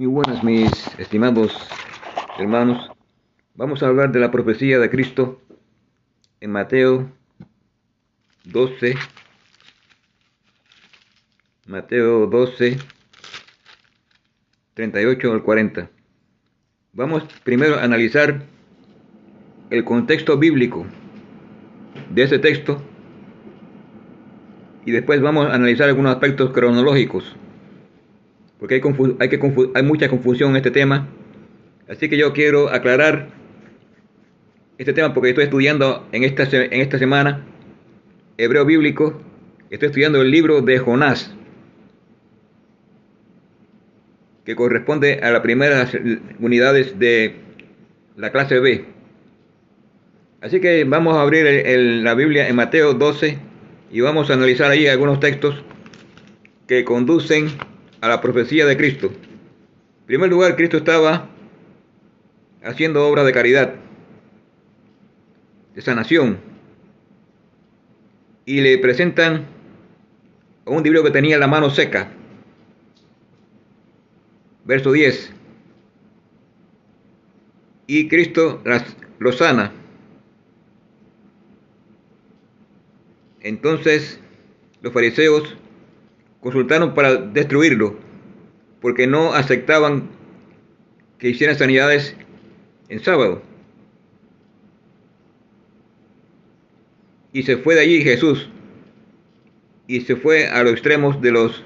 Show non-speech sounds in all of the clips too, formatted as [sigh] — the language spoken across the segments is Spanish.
Muy buenas mis estimados hermanos. Vamos a hablar de la profecía de Cristo en Mateo 12. Mateo 12, 38 al 40. Vamos primero a analizar el contexto bíblico de ese texto y después vamos a analizar algunos aspectos cronológicos porque hay, hay, que hay mucha confusión en este tema. Así que yo quiero aclarar este tema porque estoy estudiando en esta, semana hebreo bíblico, estoy estudiando el libro de Jonás, que corresponde a las primeras unidades de la clase B. Así que vamos a abrir la Biblia en Mateo 12 y vamos a analizar ahí algunos textos que conducen a la profecía de Cristo. En primer lugar, Cristo estaba haciendo obras de caridad, de sanación, y le presentan un libro que tenía la mano seca. Verso 10. Y Cristo lo sana. Entonces los fariseos consultaron para destruirlo, porque no aceptaban que hicieran sanidades en sábado. Y se fue de allí Jesús, y se fue a los extremos de los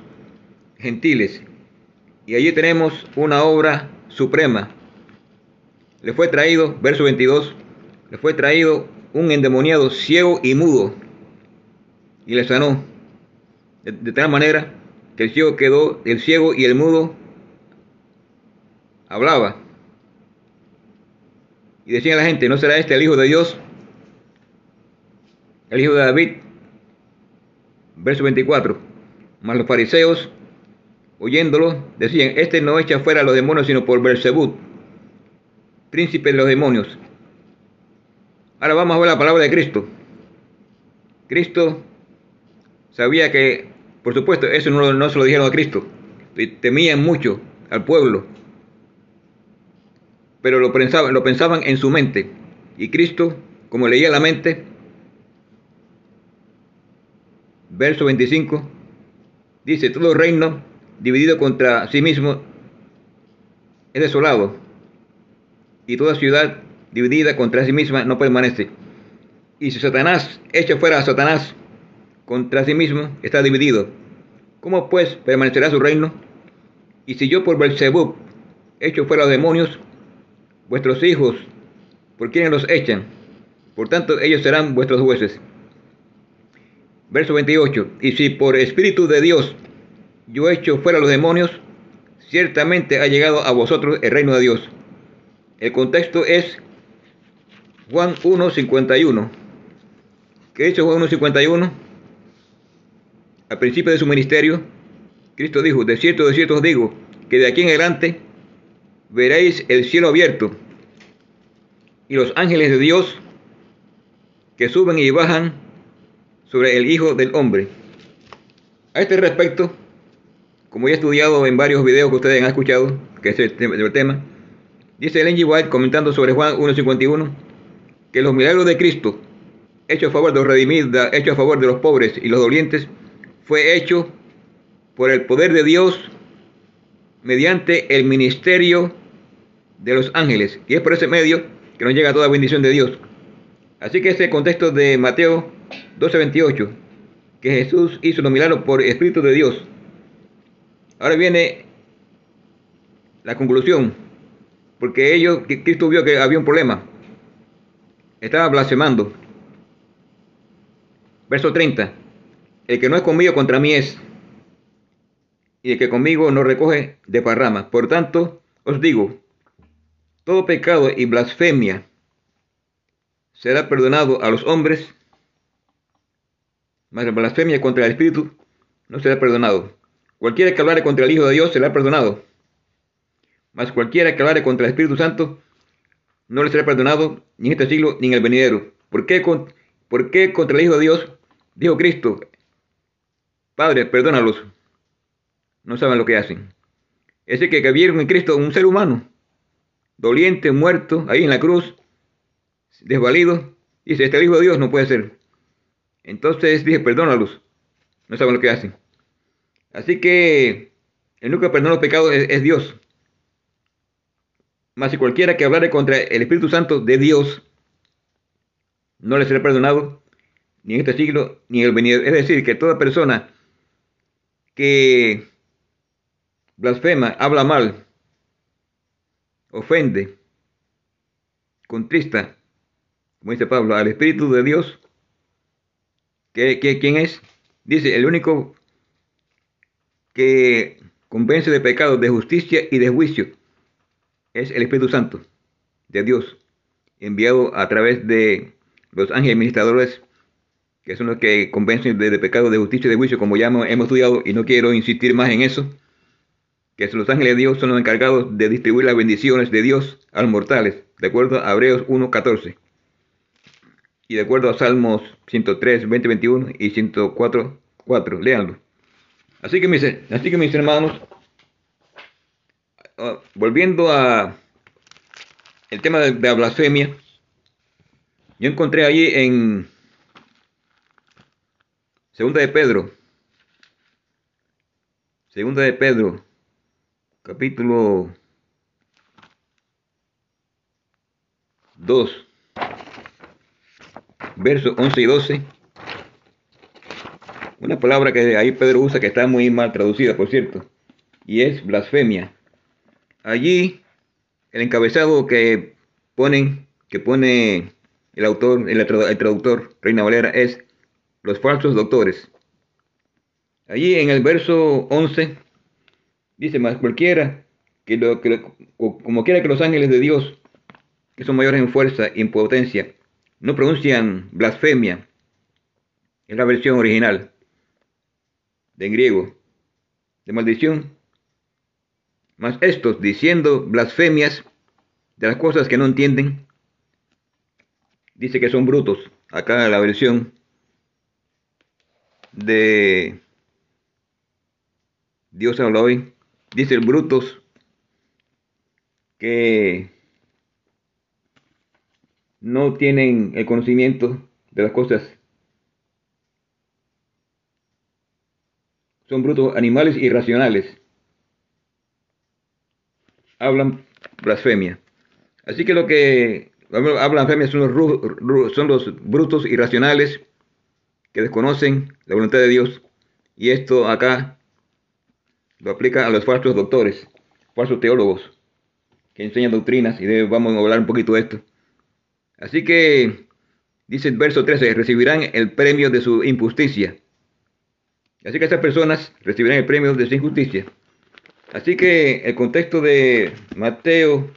gentiles. Y allí tenemos una obra suprema. Le fue traído, verso 22, le fue traído un endemoniado ciego y mudo, y le sanó de, tal manera que el ciego quedó, el ciego y el mudo hablaba. Y decía la gente, ¿no será este el Hijo de Dios? El Hijo de David. Verso 24. Mas los fariseos, oyéndolo, decían, este no echa fuera a los demonios, sino por Belzebud, príncipe de los demonios. Ahora vamos a ver la palabra de Cristo. Cristo sabía que por supuesto, eso no, se lo dijeron a Cristo. Temían mucho al pueblo. Pero lo pensaban, lo pensaban en su mente. Y Cristo, como leía la mente, verso 25, dice, todo reino dividido contra sí mismo es desolado. Y toda ciudad dividida contra sí misma no permanece. Y si Satanás echa fuera a Satanás, contra sí mismo está dividido. ¿Cómo pues permanecerá su reino? Y si yo por Belzebub echo fuera los demonios, vuestros hijos, ¿por quiénes los echan? Por tanto, ellos serán vuestros jueces. Verso 28. Y si por espíritu de Dios yo echo fuera los demonios, ciertamente ha llegado a vosotros el reino de Dios. El contexto es Juan 1.51. ¿Qué hecho Juan 1.51? Al principio de su ministerio, Cristo dijo, de cierto, de cierto os digo, que de aquí en adelante veréis el cielo abierto y los ángeles de Dios que suben y bajan sobre el Hijo del Hombre. A este respecto, como ya he estudiado en varios videos que ustedes han escuchado, que es el tema, dice Ellen. White comentando sobre Juan 1.51, que los milagros de Cristo, hechos a favor de los redimidos, hechos a favor de los pobres y los dolientes, fue hecho por el poder de Dios mediante el ministerio de los ángeles. Y es por ese medio que nos llega toda bendición de Dios. Así que ese contexto de Mateo 12:28, que Jesús hizo los milagros por Espíritu de Dios. Ahora viene la conclusión, porque ellos, Cristo vio que había un problema. Estaba blasfemando. Verso 30. El que no es conmigo contra mí es, y el que conmigo no recoge de parrama. Por tanto, os digo, todo pecado y blasfemia será perdonado a los hombres, mas la blasfemia contra el Espíritu no será perdonado. Cualquiera que hablare contra el Hijo de Dios será perdonado, mas cualquiera que hablare contra el Espíritu Santo no le será perdonado ni en este siglo ni en el venidero. ¿Por qué, ¿Por qué contra el Hijo de Dios? Dijo Cristo, Padre, perdónalos. No saben lo que hacen. Es decir, que vieron en Cristo un ser humano, doliente, muerto, ahí en la cruz, desvalido. Dice, este hijo de Dios no puede ser. Entonces dije, perdónalos. No saben lo que hacen. Así que el único que perdona los pecados es, Dios. Mas si cualquiera que hablare contra el Espíritu Santo de Dios, no le será perdonado ni en este siglo ni en el venidero. Es decir, que toda persona que blasfema, habla mal, ofende, contrista, como dice Pablo, al Espíritu de Dios, ¿qué, quién es? Dice, el único que convence de pecado, de justicia y de juicio es el Espíritu Santo de Dios, enviado a través de los ángeles administradores, que son los que convencen de, pecado, de justicia y de juicio, como ya hemos, estudiado, y no quiero insistir más en eso, que los ángeles de Dios son los encargados de distribuir las bendiciones de Dios a los mortales, de acuerdo a Hebreos 1.14, y de acuerdo a Salmos 103, 20, 21 y 104, 4, léanlo. Así que mis, así que mis hermanos, ah, volviendo a el tema de, la blasfemia, yo encontré allí en Segunda de Pedro, Segunda de Pedro, capítulo 2, versos 11 y 12. Una palabra que ahí Pedro usa que está muy mal traducida, por cierto, y es blasfemia. Allí el encabezado que ponen, que pone el autor, el, traductor Reina Valera es los falsos doctores. Allí en el verso 11 dice más cualquiera que, lo, que como quiera que los ángeles de Dios, que son mayores en fuerza y en potencia, no pronuncian blasfemia. Es la versión original de griego, de maldición. Mas estos, diciendo blasfemias de las cosas que no entienden, dice que son brutos. Acá la versión de Dios habla hoy, dice brutos que no tienen el conocimiento de las cosas son brutos animales irracionales. Hablan blasfemia. Así que lo que hablan blasfemia son los, son los brutos irracionales que desconocen la voluntad de Dios. Y esto acá lo aplica a los falsos doctores, falsos teólogos, que enseñan doctrinas, y vamos a hablar un poquito de esto. Así que, dice el verso 13, recibirán el premio de su injusticia Así que estas personas recibirán el premio de su injusticia. Así que el contexto de Mateo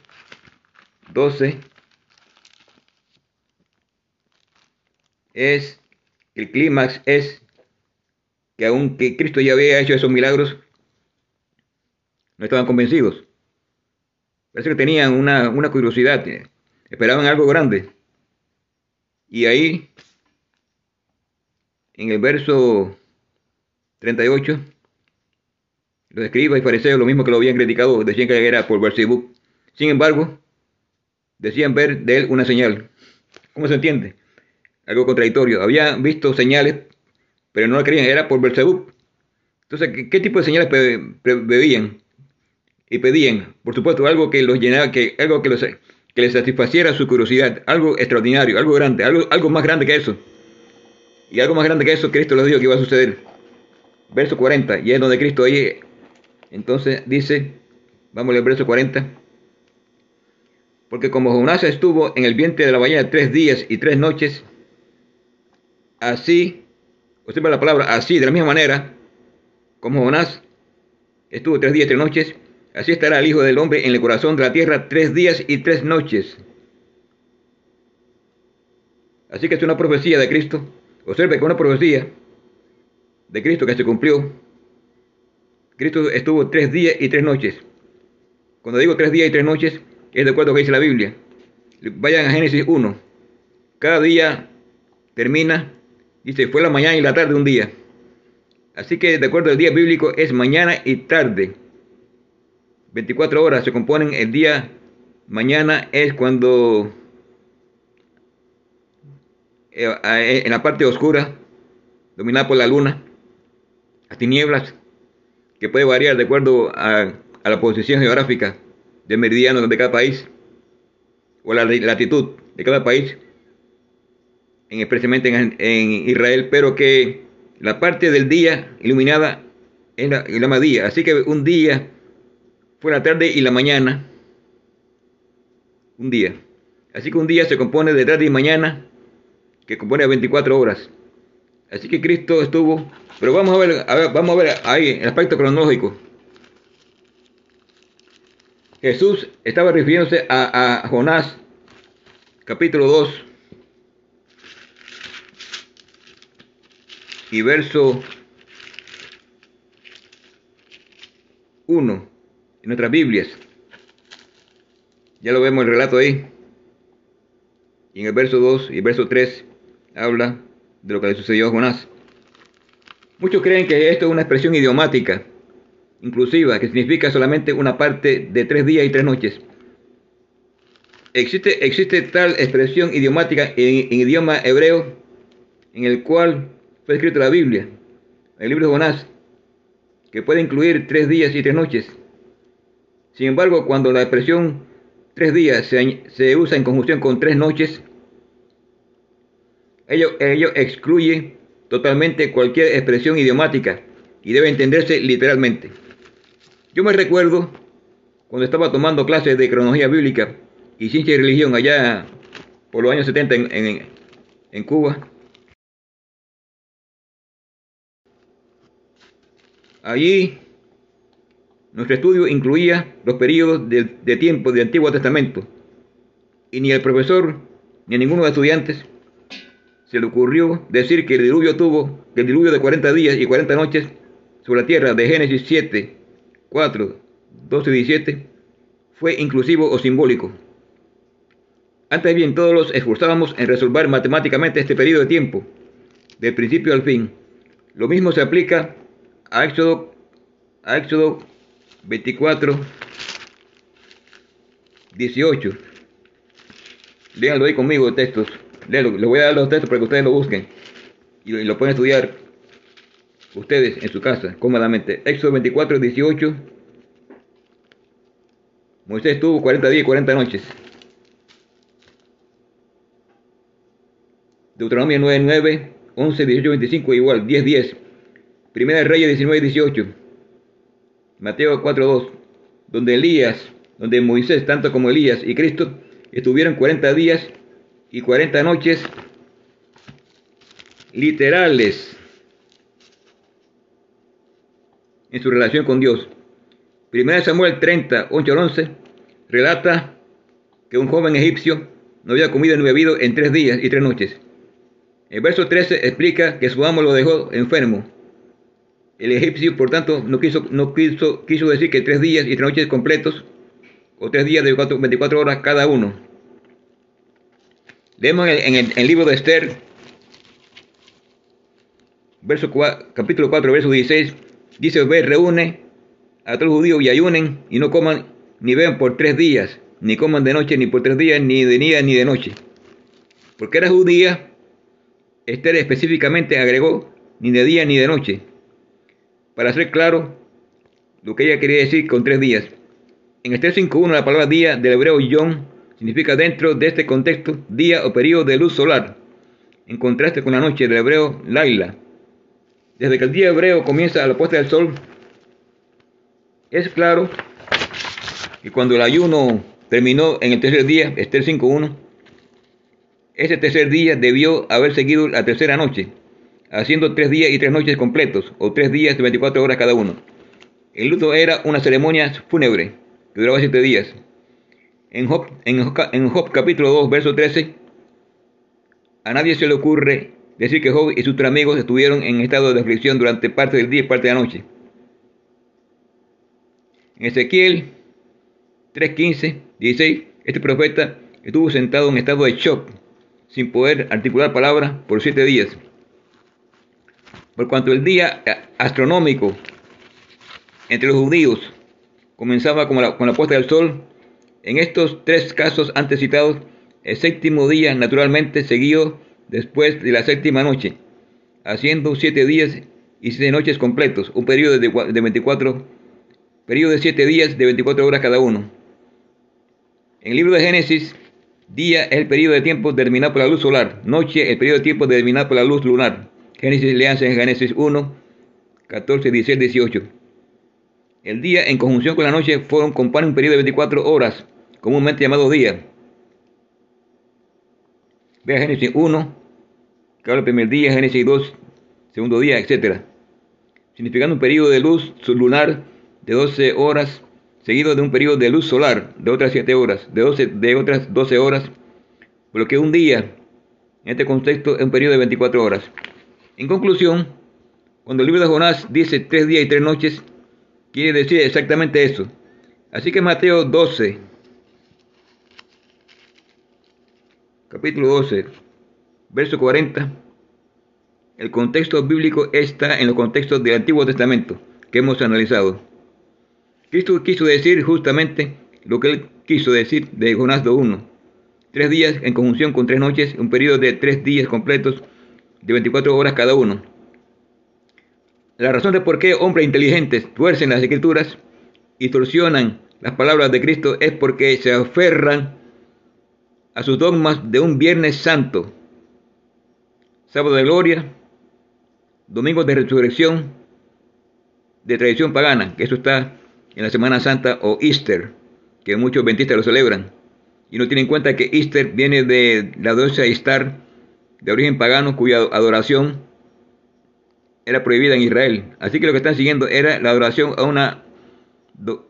12 es, el clímax es que aunque Cristo ya había hecho esos milagros, no estaban convencidos. Parece que tenían una, curiosidad, esperaban algo grande. Y ahí, en el verso 38. Los escribas y fariseos, lo mismo que lo habían criticado, decían que era por Bersebú. Sin embargo, decían ver de él una señal. ¿Cómo se entiende? Algo contradictorio. Habían visto señales, pero no la creían, era por Bersebú. Entonces, ¿qué, tipo de señales bebían y pedían? Por supuesto, algo que los llenara, que, algo que les satisfaciera su curiosidad, algo extraordinario, algo grande, algo, algo más grande que eso. Y algo más grande que eso, Cristo les dijo que iba a suceder verso 40, y es donde Cristo ahí, entonces dice, vamos al verso 40, porque como Jonás estuvo en el vientre de la ballena tres días y tres noches, así, observa la palabra, así, de la misma manera, como Jonás estuvo tres días y tres noches, así estará el Hijo del Hombre en el corazón de la tierra tres días y tres noches. Así que es una profecía de Cristo. Observe que una profecía de Cristo que se cumplió. Cristo estuvo tres días y tres noches. Cuando digo tres días y tres noches, es de acuerdo a lo que dice la Biblia. Vayan a Génesis 1. Cada día termina, dice, fue la mañana y la tarde un día. Así que de acuerdo al día bíblico es mañana y tarde. 24 horas se componen el día, mañana es cuando eh, eh, en la parte oscura, dominada por la luna, las tinieblas, que puede variar de acuerdo a, la posición geográfica del meridiano de cada país, o la latitud de cada país, en, especialmente en, Israel, pero que la parte del día iluminada es la, día. Así que un día fue la tarde y la mañana. Un día. Así que un día se compone de tarde y mañana, que compone 24 horas. Así que Cristo estuvo, pero vamos a ver, vamos a ver ahí el aspecto cronológico. Jesús estaba refiriéndose a, a Jonás, capítulo 2, y verso 1 en nuestras Biblias. Ya lo vemos el relato ahí. Y en el verso 2 y el verso 3 habla de lo que le sucedió a Jonás. Muchos creen que esto es una expresión idiomática, inclusiva, que significa solamente una parte de tres días y tres noches. Existe, existe tal expresión idiomática en, en idioma hebreo en el cual fue escrito la Biblia, el libro de Jonás, que puede incluir tres días y tres noches. Sin embargo, cuando la expresión tres días se, usa en conjunción con tres noches, ello, ello excluye totalmente cualquier expresión idiomática y debe entenderse literalmente. Yo me recuerdo cuando estaba tomando clases de cronología bíblica y ciencia y religión allá por los años 70 en, en Cuba, Allí nuestro estudio incluía los periodos de, tiempo del Antiguo Testamento y ni el profesor ni a ninguno de los estudiantes se le ocurrió decir que el diluvio tuvo, que el diluvio de 40 días y 40 noches sobre la tierra de Génesis 7, 4, 12 y 17 fue inclusivo o simbólico. Antes bien, todos los esforzábamos en resolver matemáticamente este periodo de tiempo, del principio al fin. Lo mismo se aplica a Éxodo, Éxodo 24, 18. Léanlo ahí conmigo, textos. Léanlo. Les voy a dar los textos para que ustedes lo busquen y lo, y lo pueden estudiar ustedes en su casa, cómodamente. Éxodo 24, 18. Moisés estuvo 40 días y 40 noches. Deuteronomio 9, 9, 11, 18, 25, igual, 10, 10. Primera de Reyes 19, 18. Mateo 4, 2. Donde Elías, donde Moisés, tanto como Elías y Cristo, estuvieron 40 días y 40 noches literales en su relación con Dios. Primera Samuel 30, 8 al 11 relata que un joven egipcio no había comido ni bebido en tres días y tres noches. El verso 13 explica que su amo lo dejó enfermo el egipcio, por tanto, no quiso, no quiso, quiso decir que tres días y tres noches completos, o tres días de 24 horas cada uno. Leemos en el, libro de Esther, verso capítulo 4, verso 16, dice, ve, reúne a todos los judíos y ayunen y no coman ni vean por tres días, ni coman de noche ni por tres días, ni de día ni de noche. Porque era judía, Esther específicamente agregó ni de día ni de noche para ser claro lo que ella quería decir con tres días. En este 5.1 la palabra día del hebreo yom significa dentro de este contexto día o periodo de luz solar, en contraste con la noche del hebreo laila. Desde que el día hebreo comienza a la puesta del sol, es claro que cuando el ayuno terminó en el tercer día, Esther 5.1, ese tercer día debió haber seguido la tercera noche, haciendo tres días y tres noches completos, o tres días de 24 horas cada uno. El luto era una ceremonia fúnebre que duraba siete días. En Job, en, Job capítulo 2, verso 13, a nadie se le ocurre decir que Job y sus tres amigos estuvieron en estado de aflicción durante parte del día y parte de la noche. En Ezequiel 3.15, 16, este profeta estuvo sentado en estado de shock, sin poder articular palabra por siete días por cuanto el día astronómico entre los judíos comenzaba con la, con la puesta del sol. En estos tres casos antes citados, el séptimo día naturalmente seguido después de la séptima noche, haciendo siete días y siete noches completos, un periodo de, de 24, periodo de siete días de 24 horas cada uno. En el libro de Génesis, día es el periodo de tiempo determinado por la luz solar, noche el periodo de tiempo determinado por la luz lunar. Génesis leanse en Génesis 1, 14, 16, 18. El día en conjunción con la noche fueron compone un periodo de 24 horas, comúnmente llamado día. Vea Génesis 1, que habla el primer día, Génesis 2, segundo día, etc. Significando un periodo de luz lunar de 12 horas, seguido de un periodo de luz solar de otras 7 horas, de, 12, de otras 12 horas, por lo que un día, en este contexto, es un periodo de 24 horas. En conclusión, cuando el libro de Jonás dice tres días y tres noches, quiere decir exactamente eso. Así que Mateo 12, capítulo 12, verso 40, el contexto bíblico está en los contextos del Antiguo Testamento que hemos analizado. Cristo quiso decir justamente lo que él quiso decir de Jonás 2.1. Tres días en conjunción con tres noches, un periodo de tres días completos de 24 horas cada uno. La razón de por qué hombres inteligentes tuercen las escrituras y torsionan las palabras de Cristo es porque se aferran a sus dogmas de un Viernes Santo, sábado de gloria, domingo de resurrección, de tradición pagana, que eso está en la Semana Santa o Easter, que muchos adventistas lo celebran. Y no tienen en cuenta que Easter viene de la diosa Istar, de origen pagano, cuya adoración era prohibida en Israel. Así que lo que están siguiendo era la adoración a una,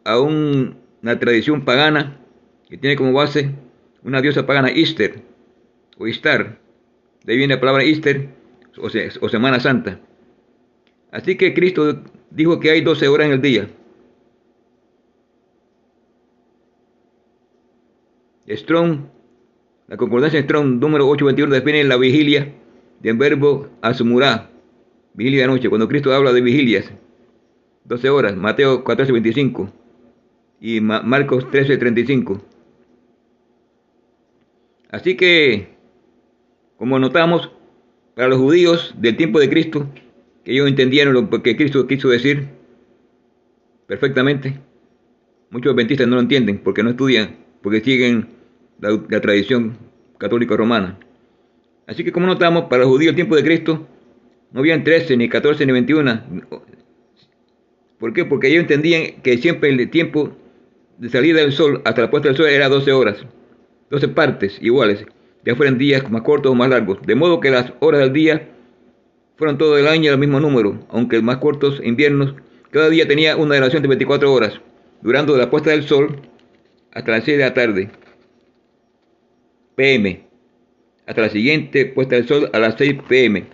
a una tradición pagana que tiene como base una diosa pagana Easter o Istar. De ahí viene la palabra Easter o, o Semana Santa. Así que Cristo dijo que hay 12 horas en el día. Strong la concordancia Strong número 821 define la vigilia del verbo asumurá, vigilia de noche, cuando Cristo habla de vigilias, 12 horas, Mateo 14:25 y Marcos 13:35. Así que, como notamos, para los judíos del tiempo de Cristo, que ellos entendieron lo que Cristo quiso decir perfectamente, muchos adventistas no lo entienden porque no estudian, porque siguen la, tradición católica romana. Así que como notamos, para los judíos el tiempo de Cristo no habían 13, ni 14, ni 21. ¿Por qué? Porque ellos entendían que siempre el tiempo de salida del sol hasta la puesta del sol era 12 horas, 12 partes iguales, ya fueran días más cortos o más largos. De modo que las horas del día fueron todo el año el mismo número, aunque más cortos inviernos, cada día tenía una duración de 24 horas, durando de la puesta del sol hasta las 6 de la tarde pm, hasta la siguiente puesta del sol a las 6 pm.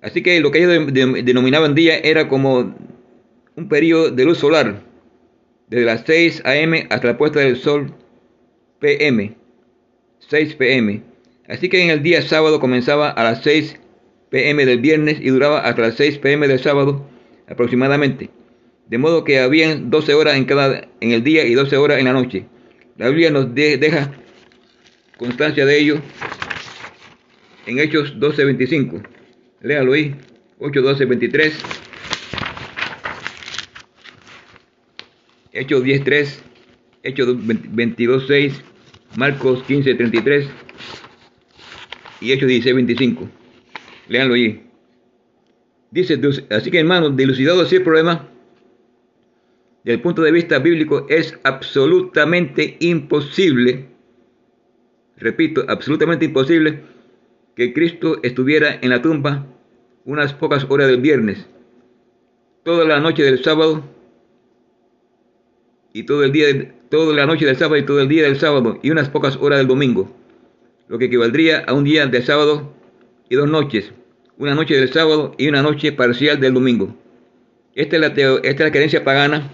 Así que lo que ellos denominaban día era como un periodo de luz solar, desde las 6 am hasta la puesta del sol pm, 6 pm. Así que en el día sábado comenzaba a las 6 pm del viernes y duraba hasta las 6 pm del sábado aproximadamente. De modo que habían 12 horas en cada en el día y 12 horas en la noche. La Biblia nos deja constancia de ello en Hechos 12:25. Léalo ahí, 8, 12, 23. Hechos 10:3, Hechos 22:6, Marcos 15:33 y Hechos 16:25. Léanlo ahí. Dice, así que hermanos, dilucidado así el problema, desde el punto de vista bíblico es absolutamente imposible repito, absolutamente imposible que Cristo estuviera en la tumba unas pocas horas del viernes, toda la noche del sábado y todo el día, toda la noche del sábado y todo el día del sábado y unas pocas horas del domingo, lo que equivaldría a un día de sábado y dos noches, una noche del sábado y una noche parcial del domingo. Esta es esta es la creencia pagana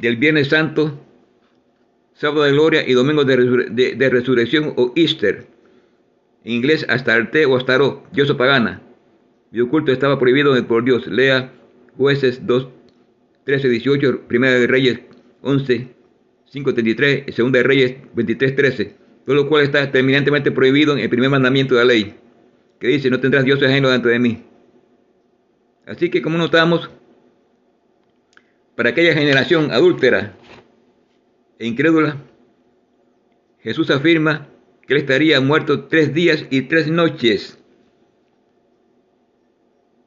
del Viernes Santo sábado de gloria y domingo de, resurrección o Easter. En inglés, Astarte o Astaró, diosa pagana. Mi oculto estaba prohibido por Dios. Lea Jueces 2, 13, 18, Primera de Reyes 11, 5.33 y Segunda de Reyes 23.13, todo lo cual está terminantemente prohibido en el primer mandamiento de la ley, que dice, no tendrás dioses ajeno delante de mí. Así que como notamos, para aquella generación adúltera e incrédula, Jesús afirma que él estaría muerto tres días y tres noches.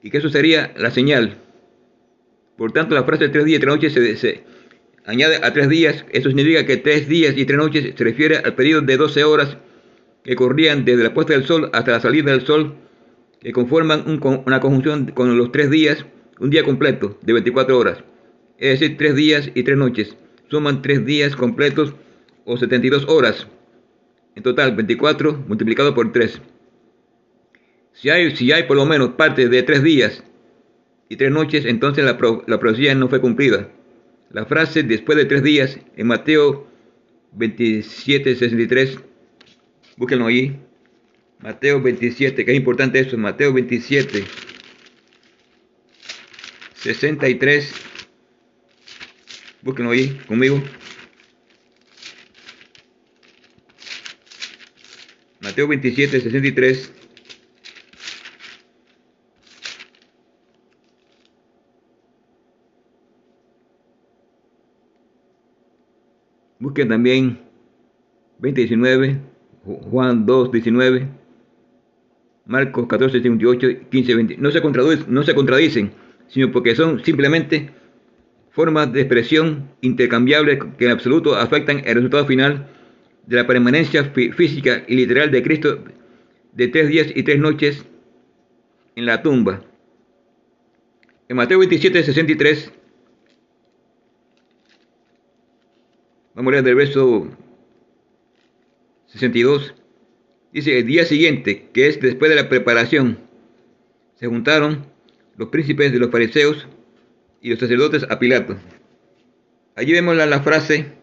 Y que eso sería la señal. Por tanto, la frase de tres días y tres noches se, añade a tres días. Eso significa que tres días y tres noches se refiere al periodo de 12 horas que corrían desde la puesta del sol hasta la salida del sol, que conforman una conjunción con los tres días, un día completo de 24 horas. Es decir, tres días y tres noches. Suman tres días completos o 72 horas. En total, 24 multiplicado por 3. Si hay, si hay por lo menos parte de tres días y tres noches, entonces la, la profecía no fue cumplida. La frase después de tres días en Mateo 27, 63, búsquenlo ahí. Mateo 27, que es importante eso, Mateo 27, 63, búsquenlo ahí conmigo. Mateo 27, 63. Busquen también 20, 19, Juan 2, 19, Marcos 14, 58, 15, 20. No se, no se contradicen, sino porque son simplemente formas de expresión intercambiables que en absoluto afectan el resultado final de la permanencia física y literal de Cristo de tres días y tres noches en la tumba. En Mateo 27, 63, vamos a leer del verso 62, dice, el día siguiente, que es después de la preparación, se juntaron los príncipes de los fariseos y los sacerdotes a Pilato. Allí vemos la, la frase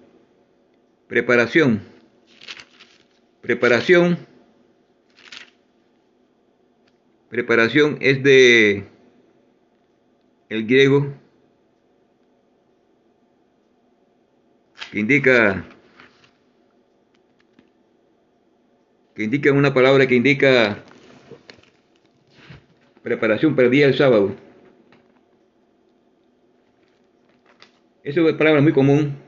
preparación Preparación. Preparación es de el griego que indica que indica una palabra que indica preparación para el día del sábado. Eso es palabra muy común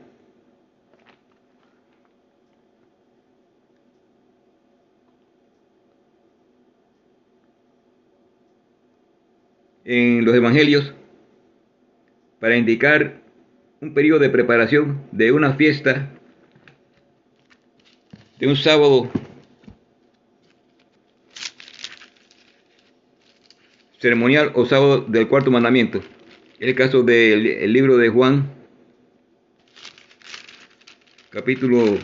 en los evangelios para indicar un periodo de preparación de una fiesta, de un sábado ceremonial o sábado del cuarto mandamiento. El caso del libro de Juan, capítulo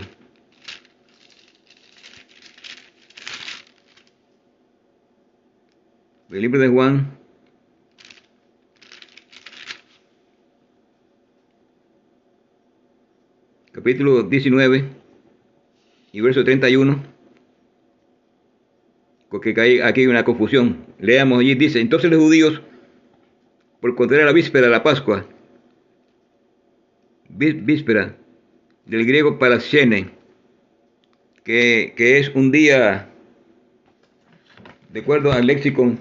del libro de Juan, capítulo 19 y verso 31, porque aquí hay una confusión. Leamos allí, dice, entonces los judíos, por contar la víspera de la Pascua, víspera del griego parasiene, que, que es un día, de acuerdo al léxico,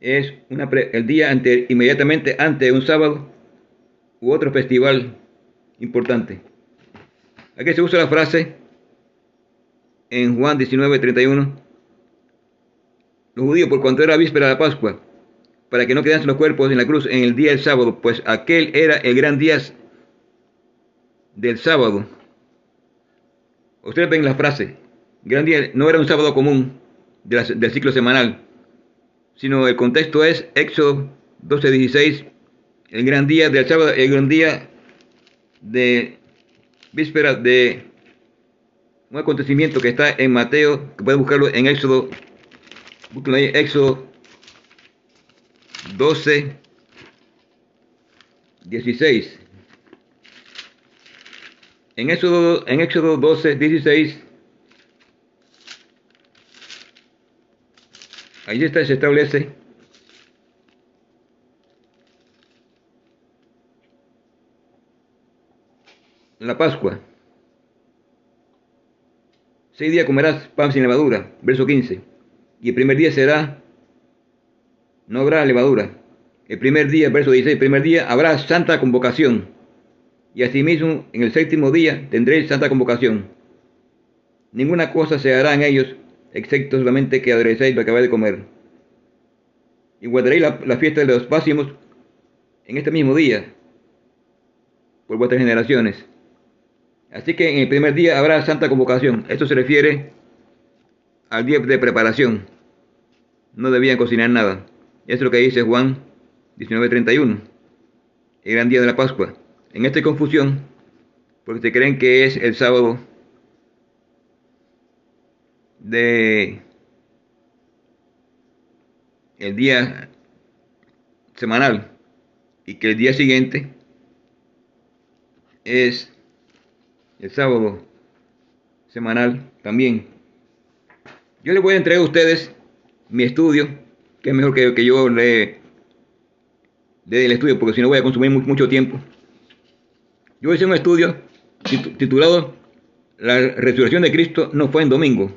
es una el día inmediatamente antes de un sábado u otro festival importante. Aquí se usa la frase en Juan 19, 31. Los judíos, por cuanto era víspera de la Pascua, para que no quedasen los cuerpos en la cruz en el día del sábado, pues aquel era el gran día del sábado. Ustedes ven la frase, gran día no era un sábado común del ciclo semanal, sino el contexto es Éxodo 12, 16, el gran día del sábado, el gran día de víspera de un acontecimiento que está en Mateo, que pueden buscarlo en Éxodo, ahí, Éxodo 12, 16. En Éxodo, en Éxodo 12, 16, ahí está, se establece la Pascua. Seis días comerás pan sin levadura, verso 15. Y el primer día será, no habrá levadura. El primer día, verso 16, el primer día habrá santa convocación. Y asimismo, en el séptimo día tendréis santa convocación. Ninguna cosa se hará en ellos, excepto solamente que aderecéis lo que acabáis de comer. Y guardaréis la, fiesta de los pásimos en este mismo día, por vuestras generaciones. Así que en el primer día habrá santa convocación. Esto se refiere al día de preparación. No debían cocinar nada. Eso es lo que dice Juan 19:31. El gran día de la Pascua. En esta confusión, porque se creen que es el sábado de el día semanal y que el día siguiente es el sábado semanal también. Yo les voy a entregar a ustedes mi estudio, que es mejor que, que yo le dé el estudio, porque si no voy a consumir mucho tiempo. Yo hice un estudio titulado La resurrección de Cristo no fue en domingo.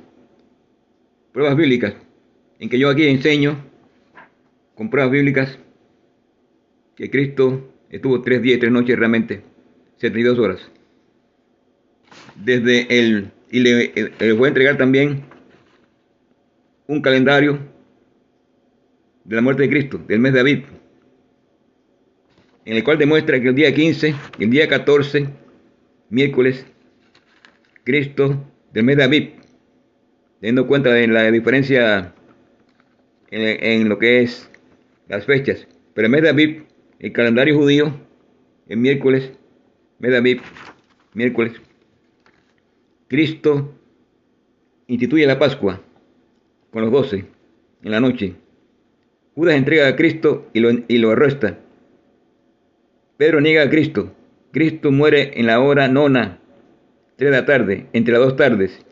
Pruebas bíblicas, en que yo aquí enseño con pruebas bíblicas que Cristo estuvo tres días y tres noches realmente, 72 horas. Desde el, y le, le voy a entregar también un calendario de la muerte de Cristo, del mes de David, en el cual demuestra que el día 15 y el día 14, miércoles, Cristo del mes de David, teniendo cuenta de la diferencia en, lo que es las fechas. Pero el mes de el calendario judío, el miércoles, mes de miércoles, Cristo instituye la Pascua con los doce en la noche. Judas entrega a Cristo y lo, y lo arresta. Pedro niega a Cristo. Cristo muere en la hora nona, tres de la tarde, entre las dos tardes,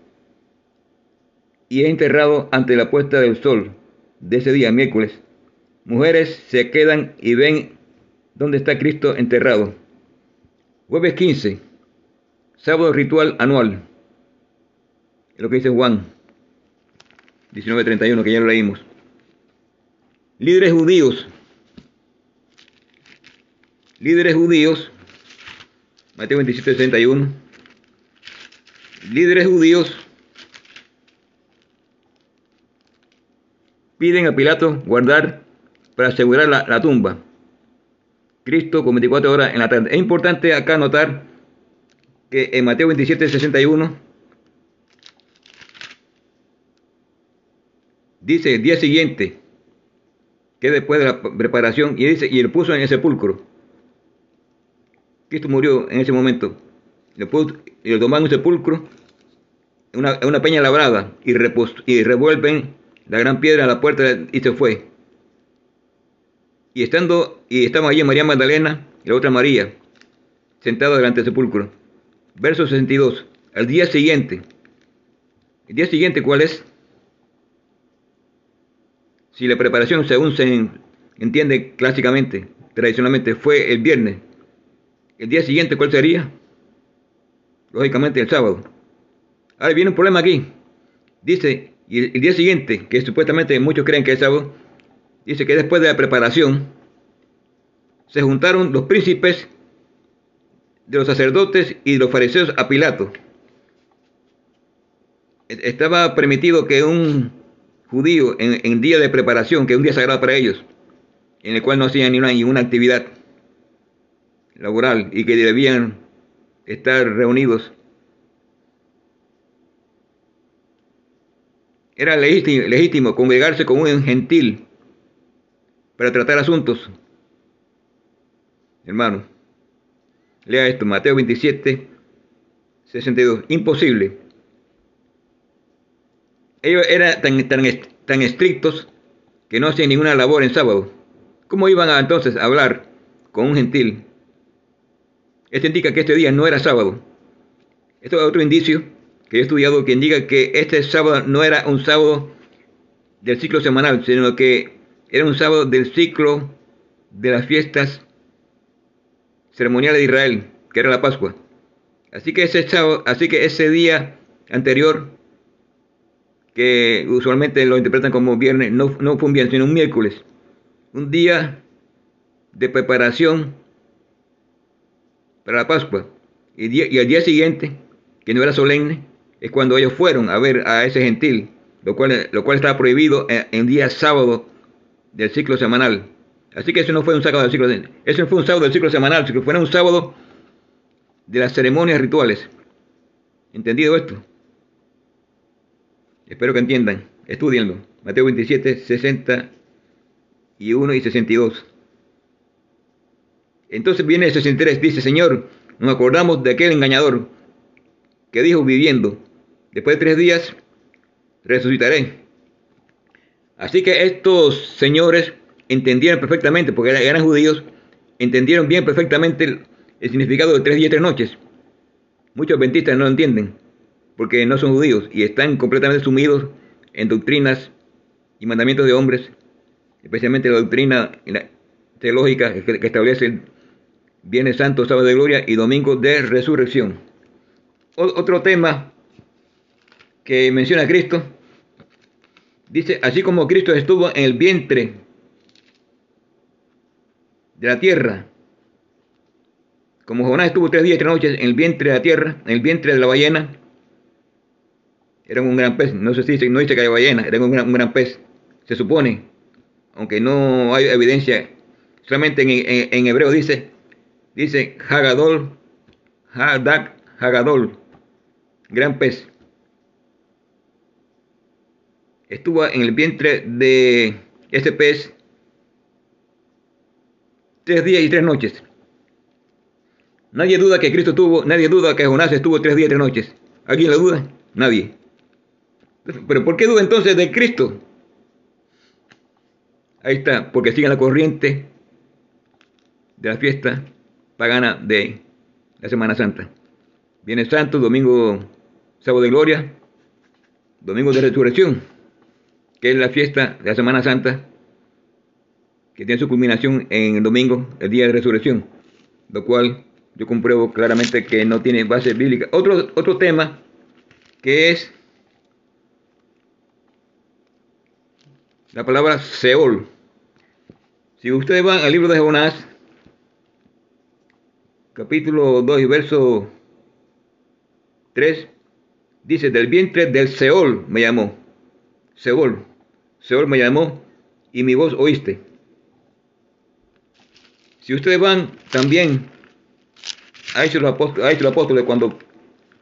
y es enterrado ante la puesta del sol de ese día, miércoles. Mujeres se quedan y ven dónde está Cristo enterrado. Jueves 15, sábado ritual anual. Es lo que dice Juan 19:31, que ya lo leímos. Líderes judíos. Líderes judíos. Mateo 27:61. Líderes judíos piden a Pilato guardar para asegurar la, la, tumba. Cristo con 24 horas en la tarde. Es importante acá notar que en Mateo 27, 61 dice el día siguiente, que después de la preparación, y dice, y él puso en el sepulcro. Cristo murió en ese momento. Le, puso, lo un sepulcro, una, una peña labrada, y, y revuelven la gran piedra a la puerta y se fue. Y estando, y estaba allí María Magdalena y la otra María, sentada delante del sepulcro. Verso 62. Al día siguiente. ¿El día siguiente cuál es? Si la preparación, según se entiende clásicamente, tradicionalmente, fue el viernes, ¿el día siguiente cuál sería? Lógicamente el sábado. Ahora viene un problema aquí. Dice, y el, día siguiente, que supuestamente muchos creen que es sábado, dice que después de la preparación, se juntaron los príncipes de los sacerdotes y los fariseos a Pilato. Estaba permitido que un judío en, día de preparación, que es un día sagrado para ellos, en el cual no hacían ni una, ninguna actividad laboral y que debían estar reunidos. Era legítimo, congregarse con un gentil para tratar asuntos. Hermano, lea esto, Mateo 27, 62. Imposible. Ellos eran tan, tan, tan estrictos que no hacían ninguna labor en sábado. ¿Cómo iban a, entonces a hablar con un gentil? Esto indica que este día no era sábado. Esto es otro indicio que he estudiado que indica que este sábado no era un sábado del ciclo semanal, sino que era un sábado del ciclo de las fiestas ceremoniales de Israel, que era la Pascua. Así que ese sábado, así que ese día anterior, que usualmente lo interpretan como viernes, no, no fue un viernes, sino un miércoles. Un día de preparación para la Pascua. Y, y al día siguiente, que no era solemne, es cuando ellos fueron a ver a ese gentil, lo cual, lo cual estaba prohibido en, en día sábado del ciclo semanal. Así que eso no fue un sábado del ciclo, eso fue un sábado del ciclo semanal, sino que fue un sábado de las ceremonias rituales. ¿Entendido esto? Espero que entiendan. Estudienlo. Mateo 27, 61 y 62. Entonces viene el 63, dice, Señor, nos acordamos de aquel engañador que dijo viviendo, después de tres días resucitaré. Así que estos señores entendieron perfectamente, porque eran judíos, entendieron bien perfectamente el, significado de tres días y tres noches. Muchos adventistas no lo entienden, porque no son judíos y están completamente sumidos en doctrinas y mandamientos de hombres, especialmente la doctrina teológica que, que establece Viernes Santo, Sábado de Gloria y Domingo de Resurrección. Otro tema que menciona Cristo, dice, así como Cristo estuvo en el vientre de la tierra, como Jonás estuvo tres días y tres noches en el vientre de la tierra, en el vientre de la ballena, era un gran pez, no sé si dice, no dice que hay ballena, era un gran, pez, se supone, aunque no hay evidencia, solamente en, en, en hebreo dice, dice Hagadol, Hadak, Hagadol, gran pez. Estuvo en el vientre de ese pez tres días y tres noches. Nadie duda que Cristo tuvo, nadie duda que Jonás estuvo tres días y tres noches. ¿Alguien lo duda? Nadie. Pero ¿por qué duda entonces de Cristo? Ahí está, porque siguen la corriente de la fiesta pagana de la Semana Santa. Viene Santo, domingo, sábado de gloria, domingo de resurrección, que es la fiesta de la Semana Santa, que tiene su culminación en el domingo, el día de resurrección, lo cual yo compruebo claramente que no tiene base bíblica. Otro, otro tema que es la palabra Seol. Si ustedes van al libro de Jonás, capítulo 2 y verso 3, dice, del vientre del Seol me llamó. Seol. Seol me llamó y mi voz oíste. Si ustedes van también a Hechos los Apóstoles cuando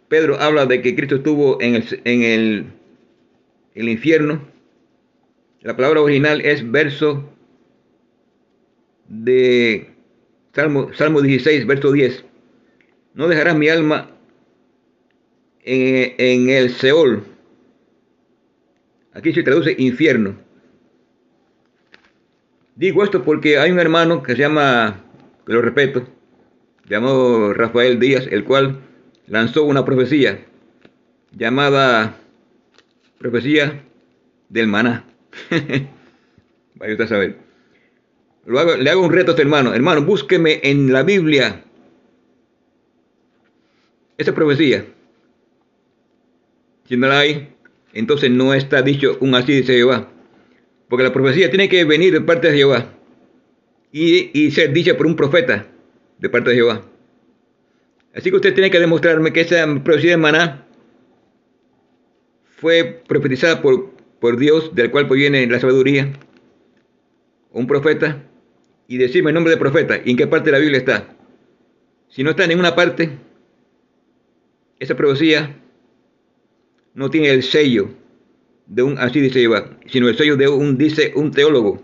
Pedro habla de que Cristo estuvo en el, en el, el infierno, la palabra original es verso de Salmo, Salmo 16, verso 10. No dejarás mi alma en, en, el Seol. Aquí se traduce infierno. Digo esto porque hay un hermano que se llama, que lo respeto, llamado Rafael Díaz, el cual lanzó una profecía llamada profecía del maná. [laughs] Vaya usted a saber le hago un reto a este hermano. Hermano, búsqueme en la Biblia esa profecía. Si no la hay, entonces no está dicho un así dice Jehová. Porque la profecía tiene que venir de parte de Jehová. Y, ser dicha por un profeta de parte de Jehová. Así que usted tiene que demostrarme que esa profecía de Maná fue profetizada por, por Dios, del cual proviene la sabiduría. Un profeta y decirme el nombre de profeta y en qué parte de la Biblia está. Si no está en ninguna parte, esa profecía no tiene el sello de un así dice Jehová, sino el sello de un dice un teólogo.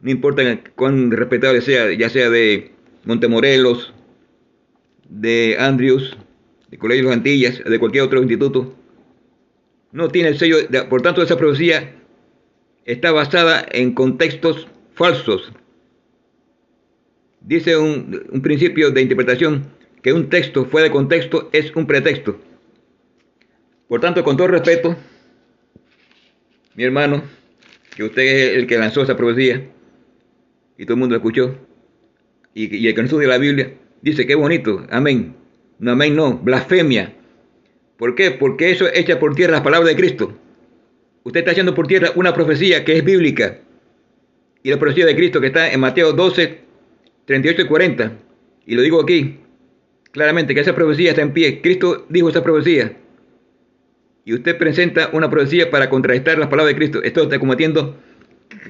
No importa cuán respetable sea, ya sea de Montemorelos, de Andrews, de Colegio de Antillas, de cualquier otro instituto. No tiene el sello, de, por tanto esa profecía está basada en contextos falsos. Dice un, principio de interpretación que un texto fuera de contexto es un pretexto. Por tanto, con todo respeto, mi hermano, que usted es el que lanzó esa profecía y todo el mundo la escuchó, y, el que no estudia la Biblia, dice que bonito, amén. No amén, no. Blasfemia. ¿Por qué? Porque eso echa por tierra las palabras de Cristo. Usted está echando por tierra una profecía que es bíblica. Y la profecía de Cristo que está en Mateo 12, 38 y 40. Y lo digo aquí claramente que esa profecía está en pie. Cristo dijo esa profecía. Y usted presenta una profecía para contrarrestar las palabras de Cristo. Esto está cometiendo.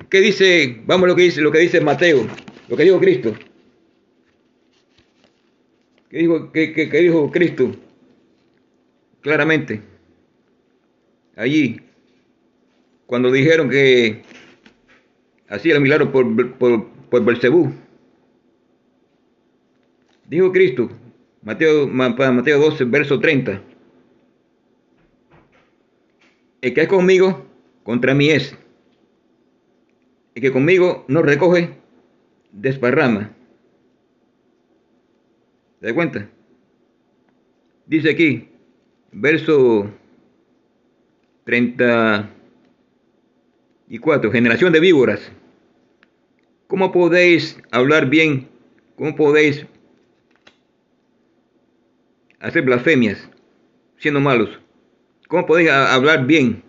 ¿Qué dice? Vamos lo que dice, lo que dice Mateo, lo que dijo Cristo. ¿Qué dijo, qué dijo Cristo? Claramente. Allí, cuando dijeron que hacía el milagro por, por, por Belcebú. Dijo Cristo, Mateo, Mateo 12, verso 30. El que es conmigo, contra mí es. El que conmigo no recoge, desparrama. ¿Se da cuenta? Dice aquí, verso 34, generación de víboras. ¿Cómo podéis hablar bien? ¿Cómo podéis hacer blasfemias siendo malos? ¿Cómo podéis hablar bien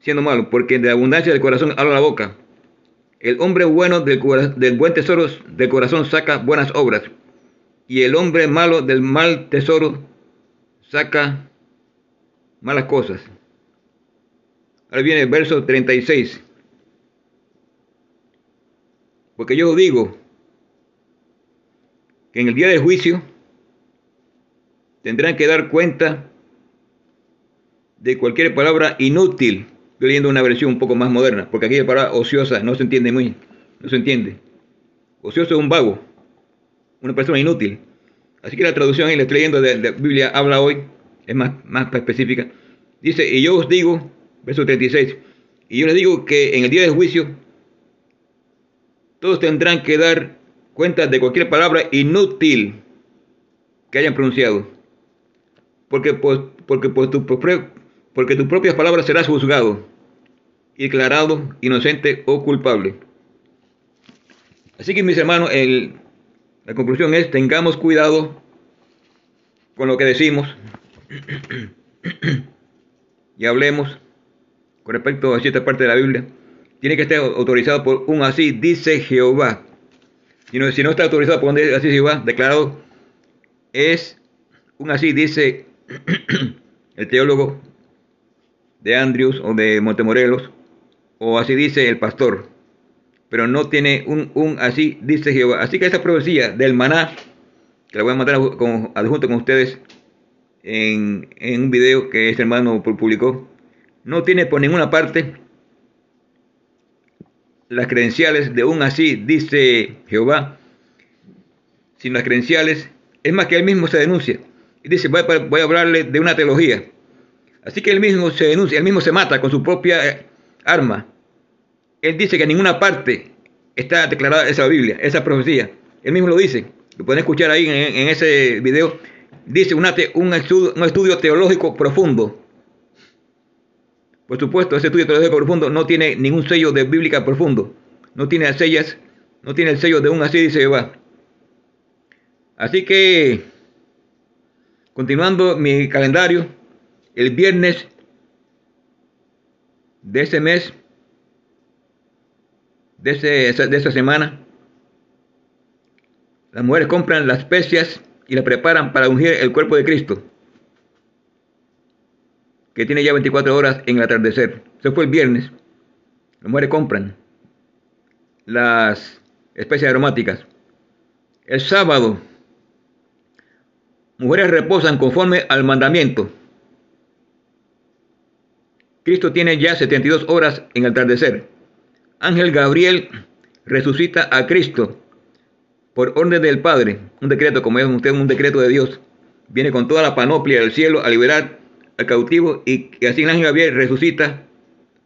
siendo malos? Porque de abundancia del corazón habla la boca. El hombre bueno del, del buen tesoro del corazón saca buenas obras. Y el hombre malo del mal tesoro saca malas cosas. Ahora viene el verso 36. Porque yo digo que en el día del juicio tendrán que dar cuenta de cualquier palabra inútil. Estoy leyendo una versión un poco más moderna, porque aquí la palabra ociosa no se entiende muy, no se entiende. Ocioso es un vago, una persona inútil. Así que la traducción ahí, la estoy leyendo de, la Biblia, habla hoy, es más, más específica. Dice, y yo os digo, verso 36, y yo les digo que en el día del juicio todos tendrán que dar cuenta de cualquier palabra inútil que hayan pronunciado. Porque, pues, porque, por tu, porque tus propias palabras serás juzgado y declarado inocente o culpable. Así que mis hermanos, el, la conclusión es, tengamos cuidado con lo que decimos [clears throat] y hablemos con respecto a cierta parte de la Biblia tiene que estar autorizado por un así dice Jehová. Si no, si no está autorizado por un así Jehová, declarado, es un así dice [clears throat] el teólogo de Andrews o de Montemorelos, o así dice el pastor, pero no tiene un, un así dice Jehová. Así que esa profecía del maná, que la voy a mandar adjunto con ustedes en, en un video que este hermano publicó, no tiene por ninguna parte las credenciales de un así, dice Jehová, sin las credenciales, es más que él mismo se denuncia. Y dice, voy a, hablarle de una teología. Así que él mismo se denuncia, él mismo se mata con su propia eh, arma. Él dice que en ninguna parte está declarada esa Biblia, esa profecía. Él mismo lo dice. Lo pueden escuchar ahí en, ese video. Dice un, un estudio teológico profundo por supuesto, ese estudio teológico profundo no tiene ningún sello de bíblica profundo. No tiene sellas, no tiene el sello de un así dice Jehová. Así que, continuando mi calendario, el viernes de ese mes, de, ese, de esa semana, las mujeres compran las especias y las preparan para ungir el cuerpo de Cristo que tiene ya 24 horas en el atardecer. Eso fue el viernes. Las mujeres compran las especies aromáticas. El sábado, mujeres reposan conforme al mandamiento. Cristo tiene ya 72 horas en el atardecer. Ángel Gabriel resucita a Cristo por orden del Padre. Un decreto, como es usted, un decreto de Dios. Viene con toda la panoplia del cielo a liberar cautivo y, así el ángel Gabriel resucita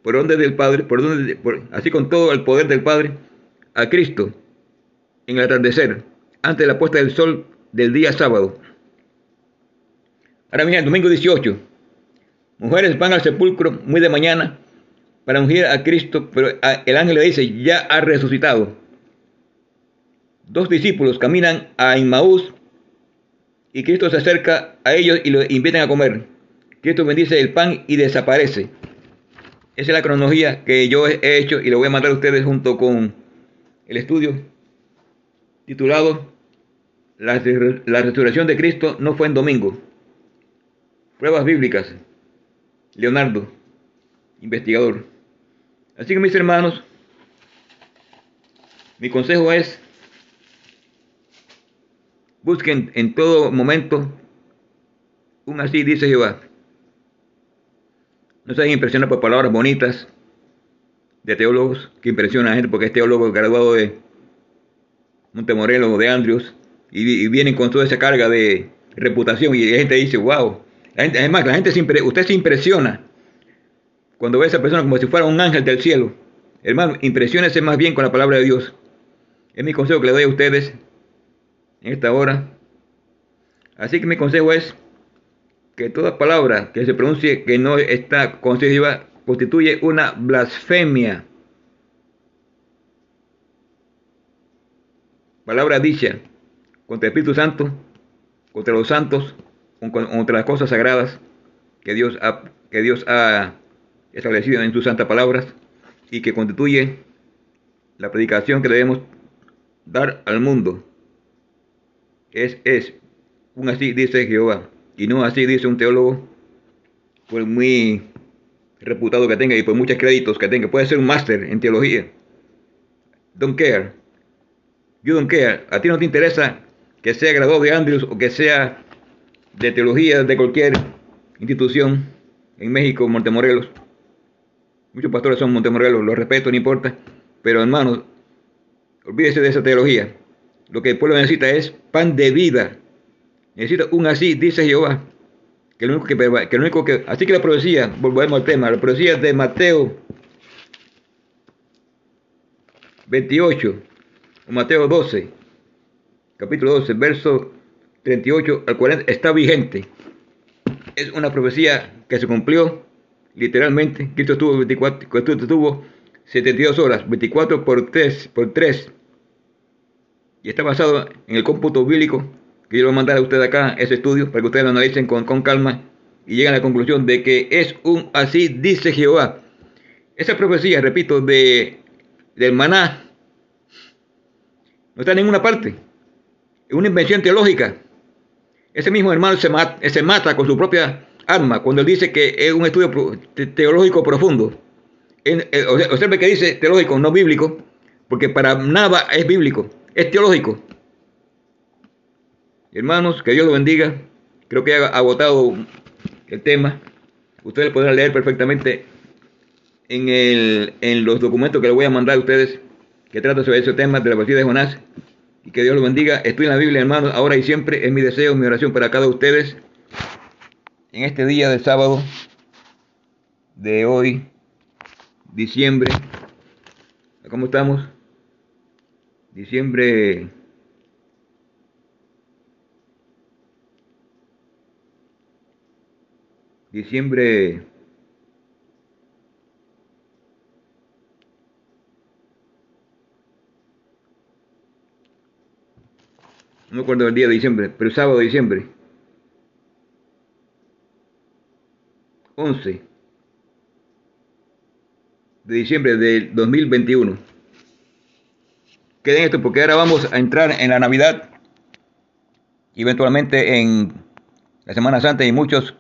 por donde del Padre, por donde, así con todo el poder del Padre, a Cristo en el atardecer, antes de la puesta del sol del día sábado. Ahora el domingo 18, mujeres van al sepulcro muy de mañana para ungir a Cristo, pero el ángel le dice, ya ha resucitado. Dos discípulos caminan a Inmaús y Cristo se acerca a ellos y los invitan a comer. Cristo bendice el pan y desaparece. Esa es la cronología que yo he hecho y lo voy a mandar a ustedes junto con el estudio titulado La, resurrección de Cristo no fue en domingo. Pruebas bíblicas. Leonardo, investigador. Así que mis hermanos, mi consejo es, busquen en todo momento un así dice Jehová. No se dejen impresionar por palabras bonitas de teólogos que impresionan a la gente porque es teólogo graduado de Montemorelos o de Andrews y, vienen con toda esa carga de reputación y la gente dice, wow. además, la gente usted se impresiona cuando ve a esa persona como si fuera un ángel del cielo. Hermano, impresionese más bien con la palabra de Dios. Es mi consejo que le doy a ustedes en esta hora. Así que mi consejo es que toda palabra que se pronuncie que no está consecutiva constituye una blasfemia. Palabra dicha contra el Espíritu Santo, contra los santos, contra las cosas sagradas que Dios ha, que Dios ha establecido en sus santas palabras y que constituye la predicación que debemos dar al mundo. Es, es un así dice Jehová y no así dice un teólogo por muy reputado que tenga y por muchos créditos que tenga. Puede ser un máster en teología. Don't care. You don't care. A ti no te interesa que sea graduado de Andrews o que sea de teología de cualquier institución en México, Montemorelos. Muchos pastores son Montemorelos, los respeto, no importa. Pero hermanos, olvídese de esa teología. Lo que el pueblo necesita es pan de vida. Necesita un así, dice Jehová. Que lo único que, que, lo único que así que la profecía, volvemos al tema, la profecía de Mateo 28, o Mateo 12, capítulo 12, verso 38 al 40, está vigente. Es una profecía que se cumplió literalmente. Cristo estuvo 24, Cristo tuvo 72 horas, 24 por 3, por 3. Y está basado en el cómputo bíblico que mandar a ustedes acá, ese estudio, para que ustedes lo analicen con, con calma y lleguen a la conclusión de que es un así dice Jehová. Esa profecía, repito, de, del maná, no está en ninguna parte. Es una invención teológica. Ese mismo hermano se se mata con su propia arma cuando él dice que es un estudio teológico profundo. Eh, observe que dice teológico, no bíblico, porque para nada es bíblico, es teológico. Hermanos, que Dios lo bendiga. Creo que ha agotado el tema. Ustedes podrán leer perfectamente en, el, en los documentos que les voy a mandar a ustedes que trata sobre ese tema de la partida de Jonás. Y que Dios lo bendiga. Estoy en la Biblia, hermanos, ahora y siempre. Es mi deseo, mi oración para cada de ustedes. En este día de sábado de hoy, diciembre. ¿Cómo estamos? Diciembre diciembre no me acuerdo el día de diciembre, pero sábado de diciembre. 11 de diciembre del 2021. Queden esto porque ahora vamos a entrar en la Navidad eventualmente en la Semana Santa y muchos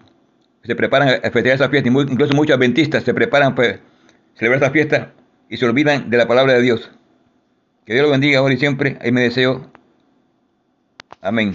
se preparan a festejar esa fiesta, incluso muchos adventistas se preparan para celebrar esta fiesta y se olvidan de la palabra de Dios. Que Dios lo bendiga ahora y siempre. Ahí me deseo. Amén.